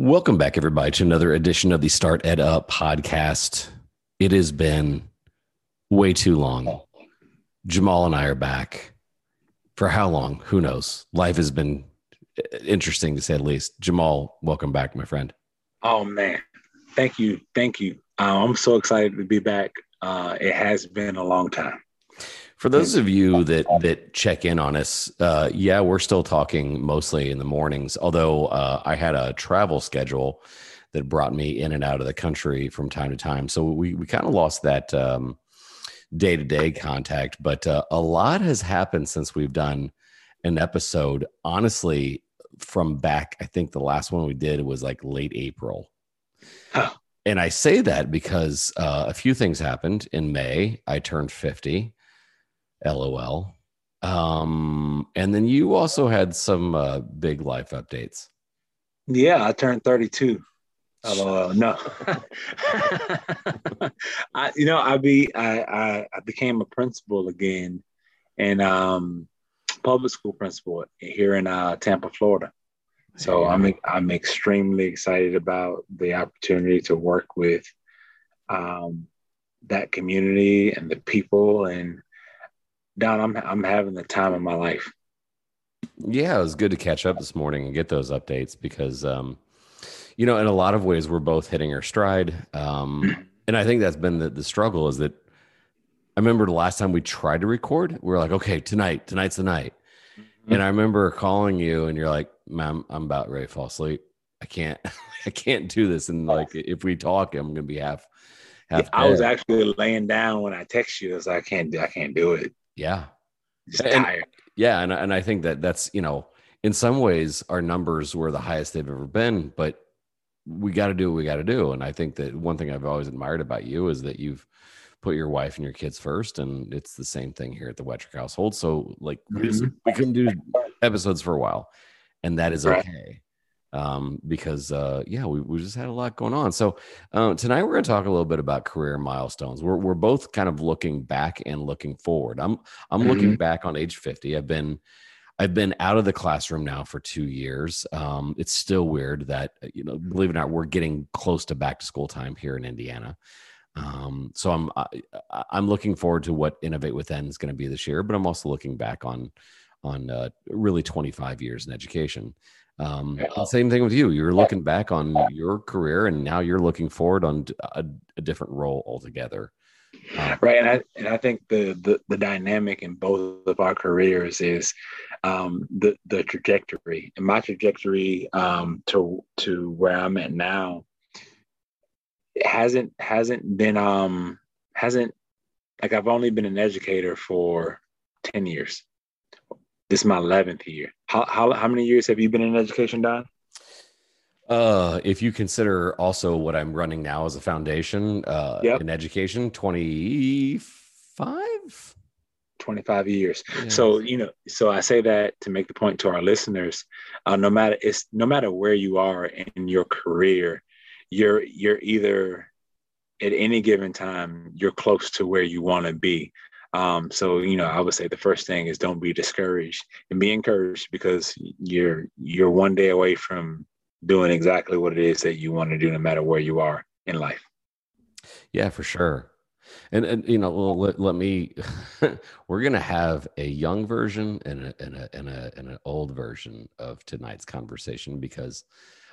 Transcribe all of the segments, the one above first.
Welcome back, everybody, to another edition of the Start Ed Up podcast. It has been way too long. Jamal and I are back. For how long? Who knows? Life has been interesting to say the least. Jamal, welcome back, my friend. Oh, man. Thank you. Thank you. Uh, I'm so excited to be back. Uh, it has been a long time. For those of you that that check in on us, uh, yeah, we're still talking mostly in the mornings. Although uh, I had a travel schedule that brought me in and out of the country from time to time, so we we kind of lost that day to day contact. But uh, a lot has happened since we've done an episode. Honestly, from back, I think the last one we did was like late April. Huh. And I say that because uh, a few things happened in May. I turned 50 LOL. Um, and then you also had some uh, big life updates. Yeah, I turned 32. LOL. No. I you know, I be I, I, I became a principal again and um public school principal here in uh, Tampa, Florida. So yeah. I'm I'm extremely excited about the opportunity to work with um, that community and the people and Don, I'm I'm having the time of my life. Yeah, it was good to catch up this morning and get those updates because, um, you know, in a lot of ways, we're both hitting our stride. Um, and I think that's been the, the struggle is that I remember the last time we tried to record, we were like, okay, tonight, tonight's the night. Mm-hmm. And I remember calling you and you're like, ma'am, I'm about ready to fall asleep. I can't, I can't do this. And like, if we talk, I'm going to be half, half. I was actually laying down when I text you. I I can't do, I can't do it. Yeah. And, yeah. And, and I think that that's, you know, in some ways our numbers were the highest they've ever been, but we got to do what we got to do. And I think that one thing I've always admired about you is that you've put your wife and your kids first. And it's the same thing here at the Wettrick household. So like we, just, mm-hmm. we couldn't do episodes for a while and that is okay um, because uh, yeah, we, we just had a lot going on. So uh, tonight we're going to talk a little bit about career milestones. We're we're both kind of looking back and looking forward. I'm I'm mm-hmm. looking back on age 50. I've been I've been out of the classroom now for two years. Um, it's still weird that you know, believe it or not, we're getting close to back to school time here in Indiana. Um, so I'm I, I'm looking forward to what Innovate Within is going to be this year, but I'm also looking back on on uh, really 25 years in education. Um, same thing with you. You're looking back on your career, and now you're looking forward on a, a different role altogether. Um, right, and I and I think the, the the dynamic in both of our careers is um, the the trajectory. And my trajectory um, to to where I'm at now hasn't hasn't been um hasn't like I've only been an educator for ten years. This is my 11th year. How, how, how many years have you been in education, Don? Uh, if you consider also what I'm running now as a foundation uh, yep. in education, 25? 25 years. Yeah. So, you know, so I say that to make the point to our listeners, uh, no matter it's no matter where you are in your career, you're you're either at any given time, you're close to where you want to be. Um, so you know, I would say the first thing is don't be discouraged and be encouraged because you're you're one day away from doing exactly what it is that you want to do, no matter where you are in life. Yeah, for sure. And, and you know, let, let me. we're gonna have a young version and a, and a and a and an old version of tonight's conversation because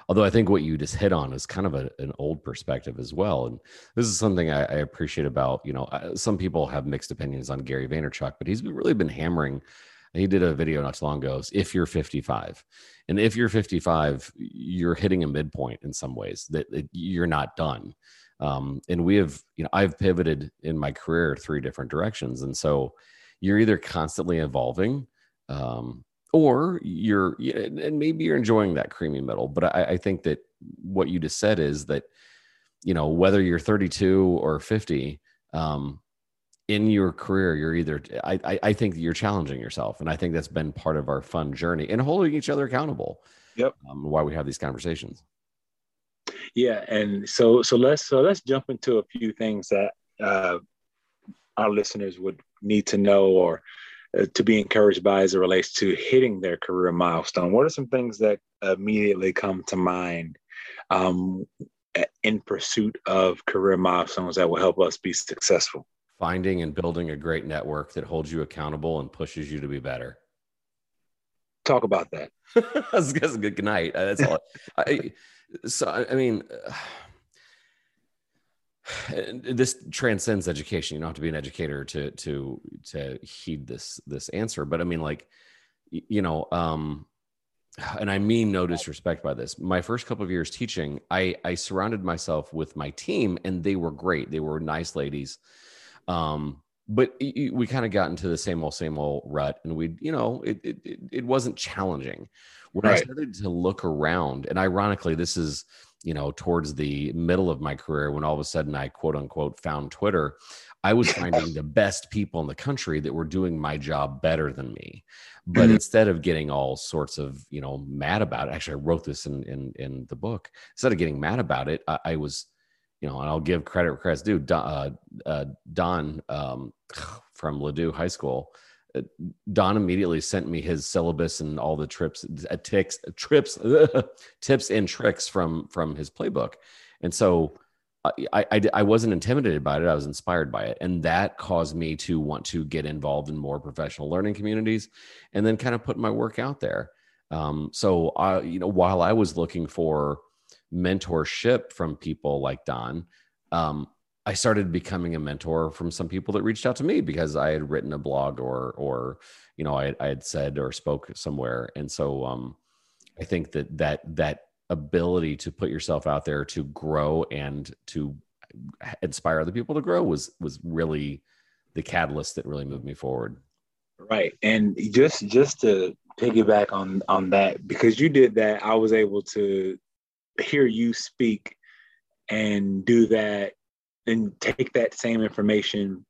although I think what you just hit on is kind of a, an old perspective as well. And this is something I, I appreciate about, you know, some people have mixed opinions on Gary Vaynerchuk, but he's really been hammering. He did a video not too long ago. If you're 55, and if you're 55, you're hitting a midpoint in some ways that, that you're not done. Um, and we have, you know, I've pivoted in my career three different directions, and so you're either constantly evolving um, or you're and maybe you're enjoying that creamy middle but I, I, think that what you just said is that you know whether you're 32 or 50 um, in your career you're either I, I think you're challenging yourself and i think that's been part of our fun journey and holding each other accountable yep. um, why we have these conversations. Yeah and so so let's so let's jump into a few things that uh, our listeners would need to know or to be encouraged by as it relates to hitting their career milestone? What are some things that immediately come to mind um, in pursuit of career milestones that will help us be successful. Finding and building a great network that holds you accountable and pushes you to be better. Talk about that. that's, that's a good night. That's all. I, so I mean, this transcends education. You don't have to be an educator to to to heed this this answer. But I mean, like, you know, um, and I mean no disrespect by this. My first couple of years teaching, I I surrounded myself with my team, and they were great. They were nice ladies. Um, but we kind of got into the same old same old rut, and we, you know, it it it wasn't challenging. When right. I started to look around, and ironically, this is you know towards the middle of my career when all of a sudden I quote unquote found Twitter. I was finding the best people in the country that were doing my job better than me. But mm-hmm. instead of getting all sorts of, you know, mad about it, actually, I wrote this in in, in the book. Instead of getting mad about it, I, I was, you know, and I'll give credit where credit's due. Don, uh, uh, Don um, from Ladue High School, Don immediately sent me his syllabus and all the trips, uh, ticks, trips, tips and tricks from from his playbook. And so I, I, I wasn't intimidated by it. I was inspired by it. And that caused me to want to get involved in more professional learning communities and then kind of put my work out there. Um, so, I, you know, while I was looking for mentorship from people like Don, um, I started becoming a mentor from some people that reached out to me because I had written a blog or, or, you know, I, I had said or spoke somewhere. And so, um, I think that that, that ability to put yourself out there to grow and to inspire other people to grow was was really the catalyst that really moved me forward right and just just to piggyback on on that because you did that i was able to hear you speak and do that and take that same information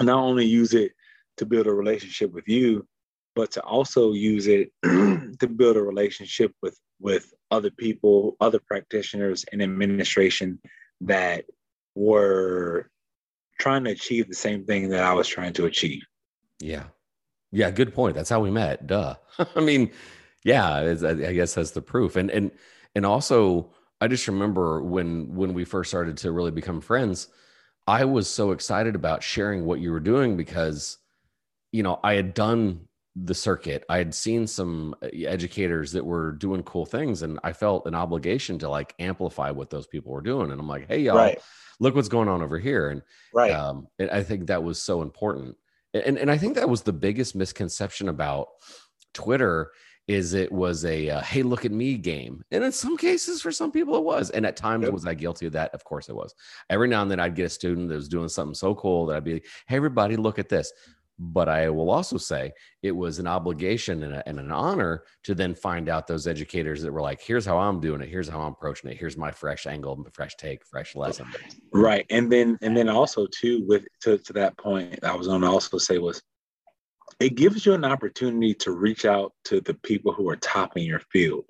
not only use it to build a relationship with you but to also use it to build a relationship with with other people, other practitioners and administration that were trying to achieve the same thing that I was trying to achieve. Yeah. Yeah, good point. That's how we met. Duh. I mean, yeah, I guess that's the proof. And and and also I just remember when when we first started to really become friends, I was so excited about sharing what you were doing because you know, I had done the circuit. I had seen some uh, educators that were doing cool things, and I felt an obligation to like amplify what those people were doing. And I'm like, hey, y'all, right. look what's going on over here. And right, um, and I think that was so important. And and I think that was the biggest misconception about Twitter is it was a uh, hey look at me game and in some cases for some people it was and at times yep. was i guilty of that of course it was every now and then i'd get a student that was doing something so cool that i'd be like hey everybody look at this but I will also say it was an obligation and, a, and, an honor to then find out those educators that were like, here's how I'm doing it. Here's how I'm approaching it. Here's my fresh angle, fresh take, fresh lesson. Right. And then, and then also too, with, to, to that point, I was going to also say was it gives you an opportunity to reach out to the people who are topping your field.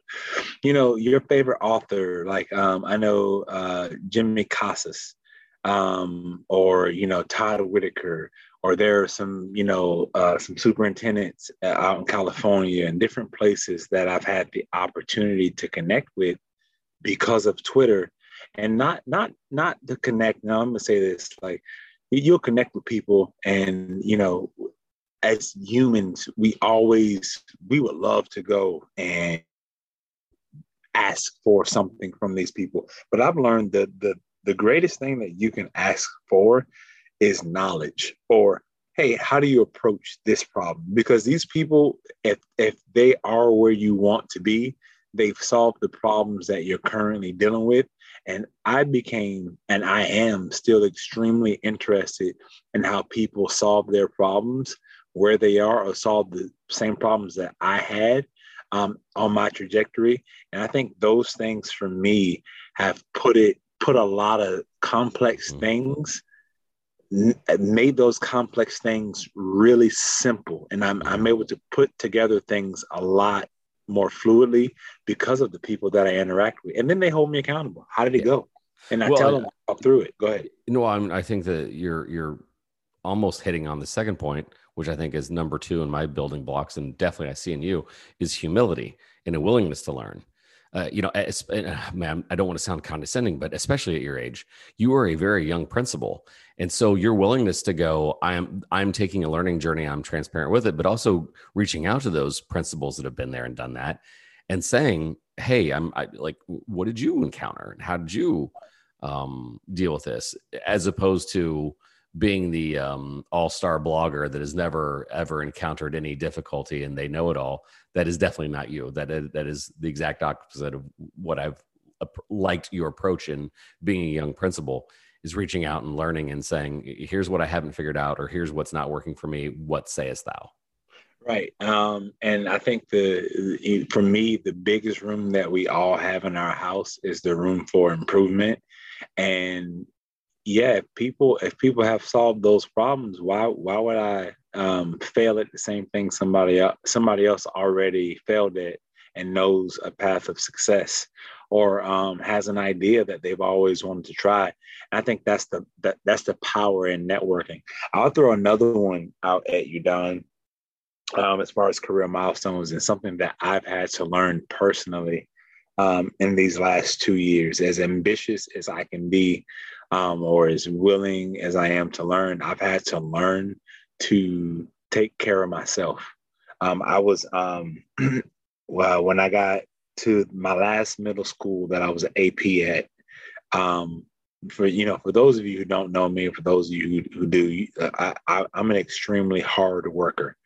You know, your favorite author, like um, I know uh, Jimmy Casas, um, or you know Todd Whitaker, or there are some, you know, uh, some superintendents uh, out in California and different places that I've had the opportunity to connect with because of Twitter, and not not not to connect. Now I'm gonna say this: like you'll connect with people, and you know, as humans, we always we would love to go and ask for something from these people, but I've learned that the the greatest thing that you can ask for is knowledge or hey how do you approach this problem? Because these people if if they are where you want to be they've solved the problems that you're currently dealing with. And i became and i am still extremely interested in how people solve their problems where they are or solve the same problems that i had um, on my trajectory. And i think those things for me have put it put a lot of complex mm-hmm. things made those complex things really simple. And I'm, I'm able to put together things a lot more fluidly because of the people that i interact with. And then they hold me accountable. How did it yeah. go? And i well, tell them up through it. Go ahead. No I'm, i think that you're you're almost hitting on the second point which i think is number two in my building blocks and definitely i see in you is humility and a willingness to learn. Uh, you know, as, uh, man, I don't want to sound condescending, but especially at your age, you are a very young principal, and so your willingness to go, I'm I'm taking a learning journey, I'm transparent with it, but also reaching out to those principals that have been there and done that, and saying, hey, I'm I, like, what did you encounter, and how did you um, deal with this, as opposed to being the um, all-star blogger that has never ever encountered any difficulty and they know it all that is definitely not you. That is, that is the exact opposite of what i've liked your approach in being a young principal is reaching out and learning and saying here's what i haven't figured out or here's what's not working for me. What sayest thou? Right. Um, and i think the for me the biggest room that we all have in our house is the room for improvement. And yeah, if people if people have solved those problems, why why would I um, fail at the same thing somebody else somebody else already failed at and knows a path of success or um, has an idea that they've always wanted to try. And I think that's the that, that's the power in networking. I'll throw another one out at you, Don. Um, as far as career milestones and something that I've had to learn personally um, in these last two years, as ambitious as I can be um, or as willing as I am to learn, I've had to learn to take care of myself. Um, I was, um, well, when I got to my last middle school that I was an AP at, um, for you know, for those of you who don't know me, for those of you who, who do, I, I, am an extremely hard worker.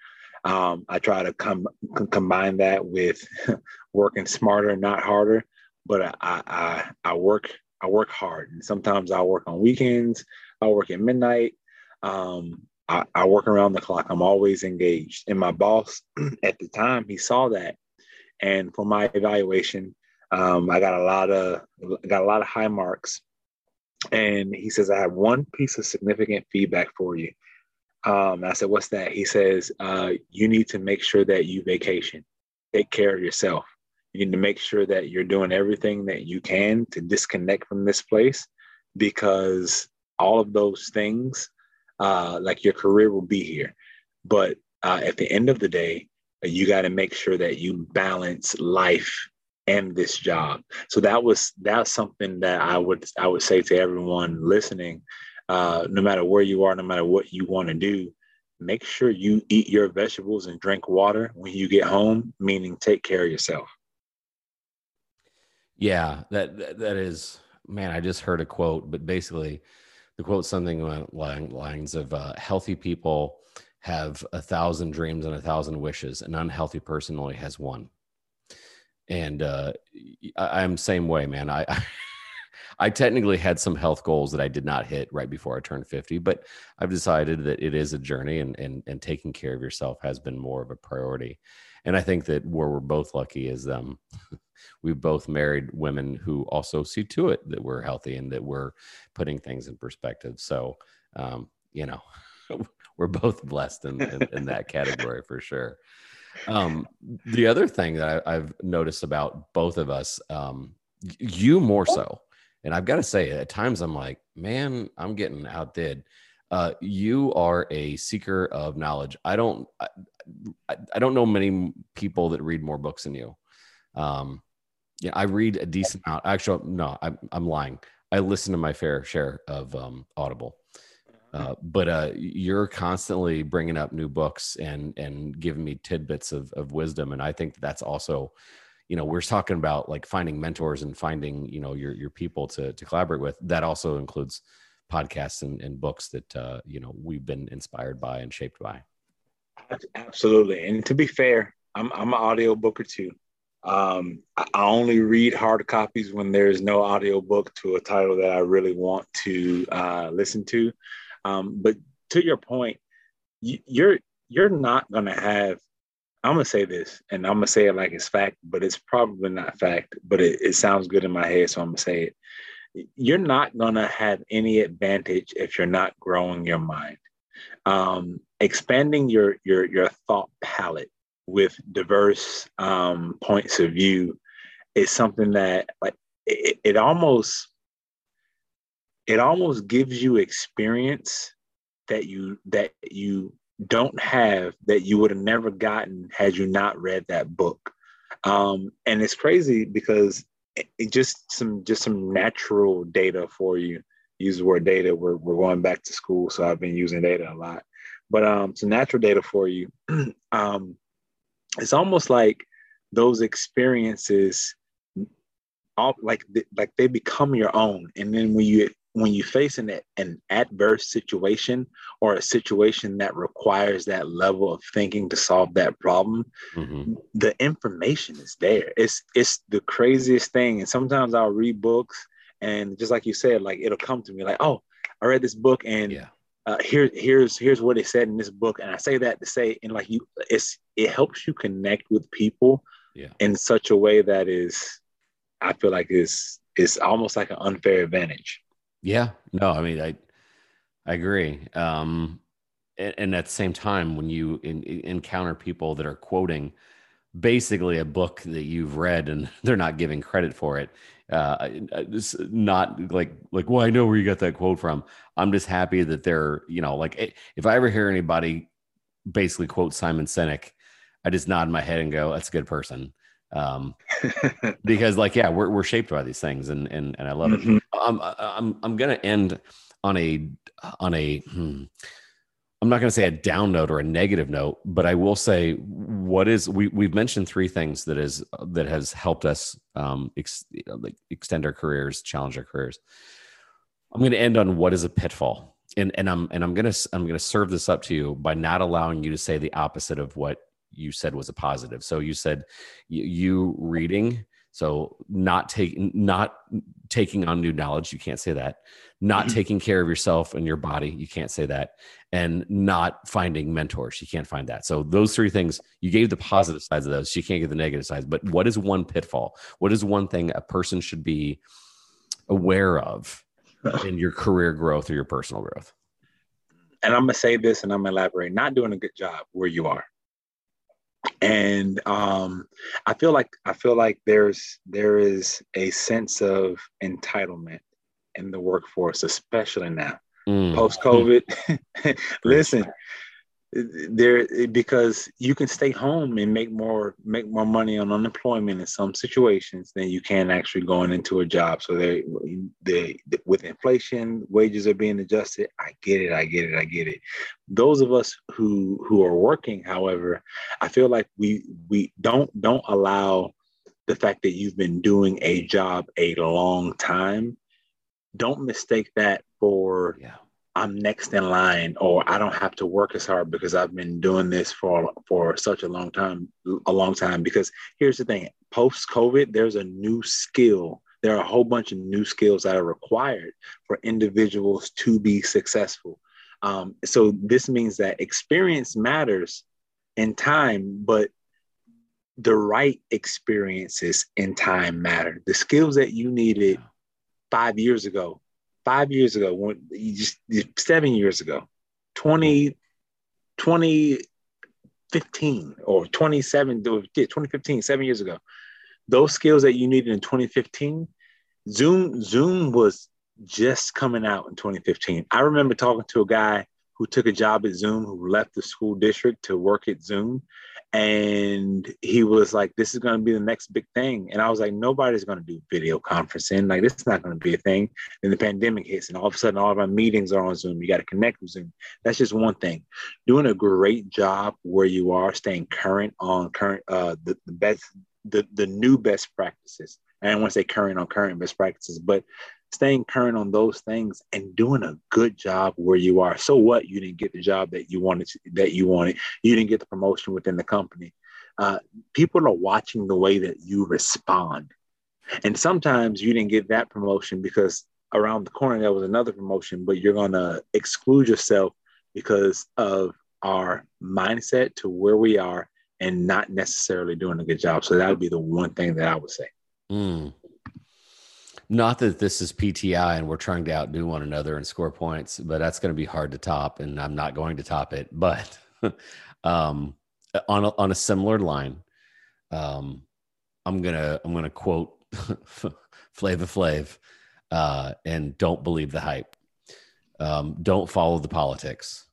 Um, I try to com- combine that with working smarter, not harder. But I, I, I work I work hard, and sometimes I work on weekends. I work at midnight. Um, I, I work around the clock. I'm always engaged. And my boss at the time, he saw that, and for my evaluation, um, I got a lot of got a lot of high marks. And he says, I have one piece of significant feedback for you. Um, I said, What's that? He says, uh, You need to make sure that you vacation, take care of yourself. You need to make sure that you're doing everything that you can to disconnect from this place because all of those things, uh, like your career will be here. But uh, at the end of the day, you got to make sure that you balance life and this job. So that was that's something that I would I would say to everyone listening, uh, no matter where you are, no matter what you want to do, make sure you eat your vegetables and drink water when you get home. Meaning, take care of yourself. Yeah, that, that, that is man. I just heard a quote, but basically, the quote something along lines of uh, "Healthy people have a thousand dreams and a thousand wishes. An unhealthy person only has one." And uh, I, I'm same way, man. I, I I technically had some health goals that I did not hit right before I turned 50, but I've decided that it is a journey and, and, and taking care of yourself has been more of a priority. And I think that where we're both lucky is um, we've both married women who also see to it that we're healthy and that we're putting things in perspective. So, um, you know, we're both blessed in, in, in that category for sure. Um, the other thing that I, have noticed about both of us, um, you more so, and I've got to say, at times I'm like, man, I'm getting outdid. Uh, you are a seeker of knowledge. I don't, I, I, don't know many people that read more books than you. Um, yeah, I read a decent amount. Actually, no, I'm, I'm lying. I listen to my fair share of um, Audible. Uh, but uh, you're constantly bringing up new books and and giving me tidbits of, of wisdom, and I think that's also, you know, we're talking about like finding mentors and finding you know your your people to to collaborate with. That also includes podcasts and, and books that uh, you know we've been inspired by and shaped by. Absolutely, and to be fair, I'm I'm an audio booker too. Um, I only read hard copies when there's no audio book to a title that I really want to uh, listen to. Um, but to your point, you, you're you're not gonna have. I'm gonna say this, and I'm gonna say it like it's fact, but it's probably not fact. But it, it sounds good in my head, so I'm gonna say it. You're not gonna have any advantage if you're not growing your mind, um, expanding your your your thought palette with diverse um, points of view is something that like it, it almost it almost gives you experience that you that you don't have that you would have never gotten had you not read that book. Um, and it's crazy because it, just some just some natural data for you. Use the word data. We're we're going back to school, so I've been using data a lot. But um, some natural data for you. um, it's almost like those experiences all like like they become your own and then when you when you face an, an adverse situation or a situation that requires that level of thinking to solve that problem mm-hmm. the information is there it's it's the craziest thing and sometimes i'll read books and just like you said like it'll come to me like oh i read this book and yeah. uh, here here's here's what it said in this book and i say that to say and like you it's it helps you connect with people yeah. in such a way that is i feel like is is almost like an unfair advantage yeah, no, I mean, I, I agree. Um, and, and at the same time, when you in, in encounter people that are quoting basically a book that you've read and they're not giving credit for it, uh, it's not like like well, I know where you got that quote from. I'm just happy that they're you know like if I ever hear anybody basically quote Simon Sinek, I just nod my head and go, "That's a good person." um, because like yeah we're, we're shaped by these things and and, and i love mm-hmm. it i'm i'm i'm gonna end on a on a hmm, i'm not gonna say a down note or a negative note but i will say what is we we've mentioned three things that is that has helped us um ex, like extend our careers challenge our careers i'm gonna end on what is a pitfall and and i'm and i'm gonna i'm gonna serve this up to you by not allowing you to say the opposite of what you said was a positive. So you said you, you reading, so not taking not taking on new knowledge, you can't say that. Not mm-hmm. taking care of yourself and your body, you can't say that. And not finding mentors, you can't find that. So those three things, you gave the positive sides of those. You can't get the negative sides. But what is one pitfall? What is one thing a person should be aware of in your career growth or your personal growth? And I'm gonna say this and I'm gonna elaborate. Not doing a good job where you are and um, I feel like I feel like there's there is a sense of entitlement in the workforce, especially now, mm. post COVID. Listen, there because you can stay home and make more make more money on unemployment in some situations than you can actually going into a job. So they they with inflation wages are being adjusted. I get it. I get it. I get it. Those of us who who are working however i feel like we we don't don't allow the fact that you've been doing a job a long time. Don't mistake that for yeah I'm next in line or I don't have to work as hard because I've been doing this for for such a long time a long time. Because here's the thing post covid there's a new skill. There are a whole bunch of new skills that are required for individuals to be successful. Um, so this means that experience matters in time but the right experiences in time matter. The skills that you needed five years ago five years ago, when you just seven years ago, 20, 2015 or 27, 2015, seven years ago, those skills that you needed in 2015, Zoom, Zoom was just coming out in 2015. I remember talking to a guy who took a job at Zoom, who left the school district to work at Zoom and he was like this is going to be the next big thing. And i was like nobody's going to do video conferencing. Like this is not going to be a thing. Then the pandemic hits and all of a sudden all of our meetings are on zoom. You got to connect with zoom. That's just one thing. Doing a great job where you are staying current on current uh the, the best the, the new best practices. I don't want to say current on current best practices but staying current on those things and doing a good job where you are. So what? You didn't get the job that you wanted to, that you wanted. You didn't get the promotion within the company. Uh, people are watching the way that you respond. And sometimes you didn't get that promotion because around the corner there was another promotion, but you're to exclude yourself because of our mindset to where we are and not necessarily doing a good job. So that would be the one thing that I would say. Mm. Not that this is PTI and we're trying to outdo one another and score points, but that's going to be hard to top, and I'm not going to top it. But um, on a, on a similar line, um, I'm gonna I'm gonna quote Flavor Flav, uh, and don't believe the hype. Um, don't follow the politics.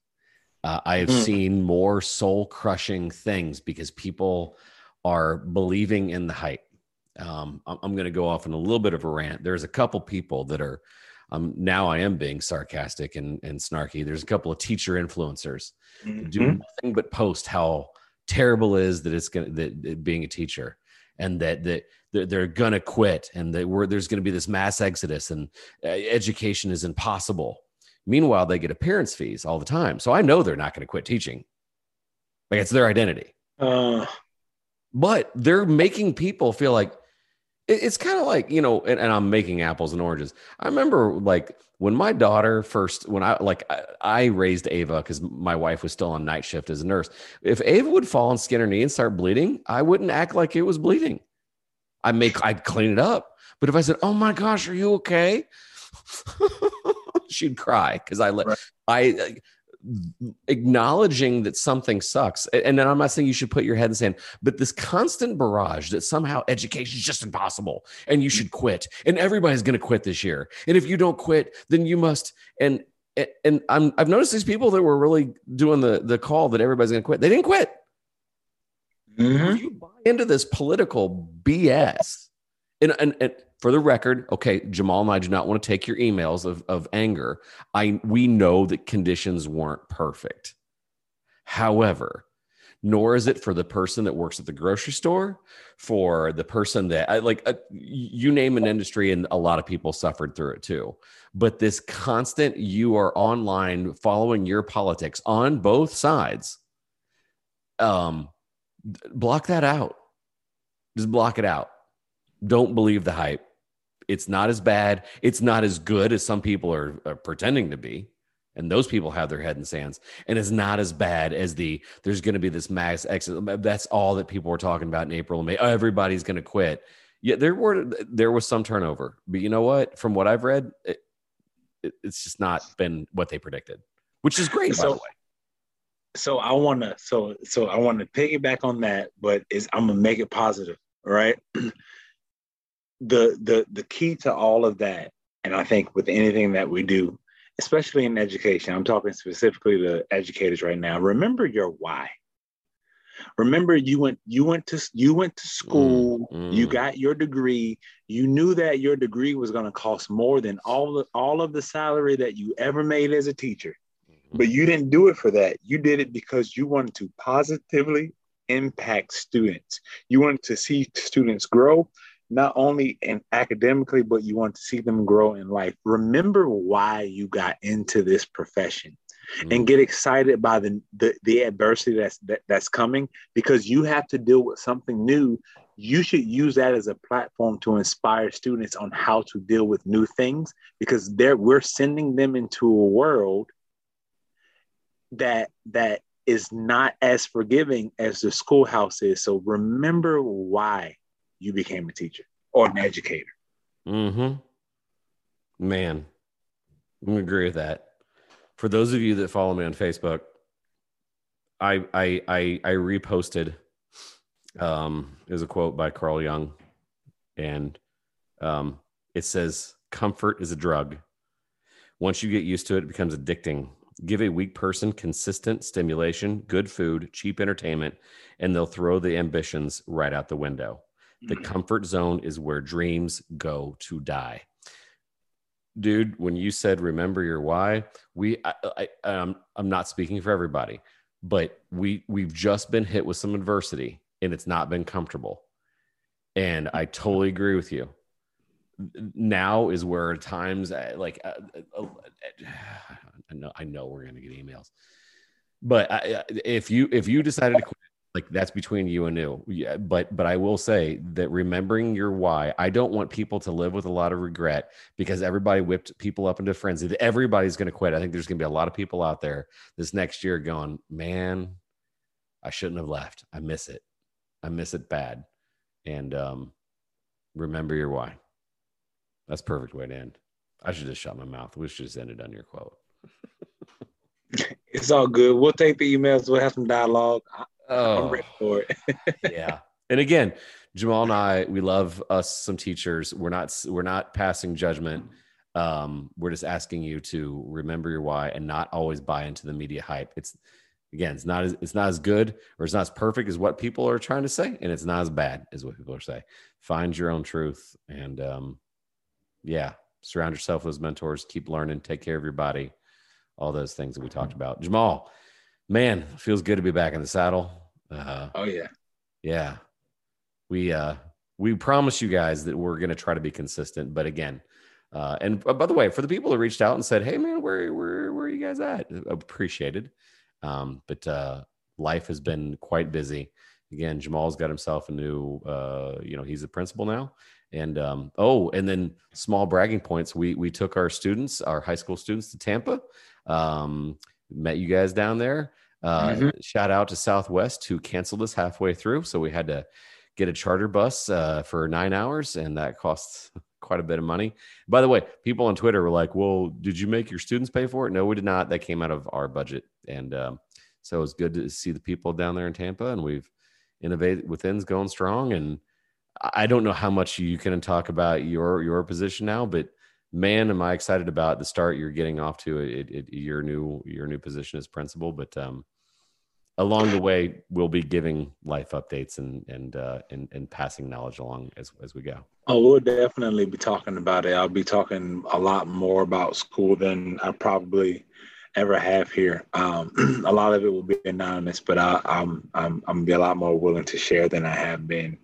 Uh, I have mm. seen more soul crushing things because people are believing in the hype. Um, I'm, I'm going to go off on a little bit of a rant. There's a couple people that are um, now I am being sarcastic and, and snarky. There's a couple of teacher influencers mm-hmm. do nothing but post how terrible it is that it's going to that being a teacher and that that they're, they're going to quit and that we're, there's going to be this mass exodus and uh, education is impossible. Meanwhile, they get appearance fees all the time. So I know they're not going to quit teaching. Like it's their identity. Uh, but they're making people feel like it's kind of like you know and, and, i'm making apples and oranges. I remember like when my daughter first when i like i, I raised ava because my wife was still on night shift as a nurse. If ava would fall and skin her knee and start bleeding i wouldn't act like it was bleeding. I make i'd clean it up. But if i said oh my gosh are you okay? She'd cry because i let right. i acknowledging that something sucks. And then I'm not saying you should put your head in the sand, but this constant barrage that somehow education is just impossible and you should quit and everybody's going to quit this year. And if you don't quit, then you must. And, and I'm, I've noticed these people that were really doing the, the call that everybody's going to quit. They didn't quit. Mm-hmm. You buy into this political BS. And, and, and for the record, okay, Jamal and I do not want to take your emails of, of anger. I we know that conditions weren't perfect. However, nor is it for the person that works at the grocery store, for the person that I like uh, you name an industry and a lot of people suffered through it too. But this constant you are online following your politics on both sides. Um block that out. Just block it out. Don't believe the hype it's not as bad. It's not as good as some people are, are pretending to be. And those people have their head in sands. And it's not as bad as the there's going to be this mass exit. That's all that people were talking about in April and May. Everybody's going to quit. Yeah, there were there was some turnover, but you know what? From what I've read, it, it, it's just not been what they predicted, which is great, so, by the way. So I want to so so I want to piggyback on that, but is I'm gonna make it positive, right? the the the key to all of that, and I think with anything that we do, especially in education, I'm talking specifically to educators right now. Remember your why. Remember you went you went to you went to school, mm, mm. you got your degree, you knew that your degree was going to cost more than all the all of the salary that you ever made as a teacher. Mm-hmm. But you didn't do it for that. You did it because you wanted to positively impact students. You wanted to see students grow not only in academically, but you want to see them grow in life. Remember why you got into this profession. Mm-hmm. And get excited by the, the, the adversity that's that, that's coming because you have to deal with something new. You should use that as a platform to inspire students on how to deal with new things because they're we're sending them into a world that that is not as forgiving as the schoolhouse is. So remember why you became a teacher or an educator. Mm-hmm. Man, I agree with that. For those of you that follow me on Facebook, I I I, I reposted. Um, is a quote by Carl Jung, and um, it says, "Comfort is a drug. Once you get used to it, it becomes addicting. Give a weak person consistent stimulation, good food, cheap entertainment, and they'll throw the ambitions right out the window." The mm-hmm. comfort zone is where dreams go to die. Dude, when you said remember your why, we I, I um, I'm not speaking for everybody, but we we've just been hit with some adversity and it's not been comfortable. And I totally agree with you. Now is where times uh, like uh, uh, uh, I know I know we're gonna get emails, but I, if you if you decided to quit like that's between you and you. Yeah, but but i will say that remembering your why i don't want people to live with a lot of regret because everybody whipped people up into frenzy. Everybody's going to quit. I think there's going to be a lot of people out there this next year going man i shouldn't have left. I miss it. I miss it bad. And um remember your why. That's perfect way to end. I should just shut my mouth. We should just ended on your quote. It's all good. We'll take the emails. We'll have some dialogue Oh, I'm ready for it. yeah. And again, Jamal and I, we love us some teachers. We're not we're not passing judgment. Um, we're just asking you to remember your why and not always buy into the media hype. It's again, it's not as it's not as good or it's not as perfect as what people are trying to say, and it's not as bad as what people are saying. Find your own truth, and um, yeah, surround yourself with mentors. Keep learning. Take care of your body. All those things that we talked about. Jamal, man, feels good to be back in the saddle. Uh, oh yeah, yeah. We uh, we promise you guys that we're going to try to be consistent, but again. Uh, and uh, by the way, for the people that reached out and said, "Hey, man, where where where are you guys at?" Appreciated. Um, but uh, life has been quite busy. Again, Jamal's got himself a new, uh, you know, he's a principal now. And um, oh, and then small bragging points. We we took our students, our high school students, to Tampa. Um, met you guys down there. Uh, mm-hmm. Shout out to Southwest who canceled us halfway through, so we had to get a charter bus uh, for nine hours, and that costs quite a bit of money. By the way, people on Twitter were like, "Well, did you make your students pay for it?" No, we did not. That came out of our budget, and um, so it was good to see the people down there in Tampa, and we've innovated within's going strong. And I don't know how much you can talk about your your position now, but man, am I excited about the start you're getting off to it, it, your new your new position as principal. But um, along the way, we'll be giving life updates and and uh, and, and passing knowledge along as as we go. Oh, we'll definitely be talking about it. I'll be talking a lot more about school than I probably ever have here. Um, a lot of it will be anonymous, but I, I'm I'm I'm be a lot more willing to share than I have been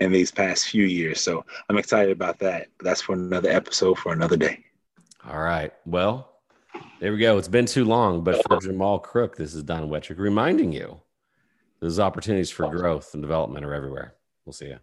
in these past few years. So I'm excited about that. That's for another episode for another day. All right. Well, there we go. It's been too long, but for Jamal Crook, this is Don Wettrick reminding you there's opportunities for growth and development are everywhere. We'll see you.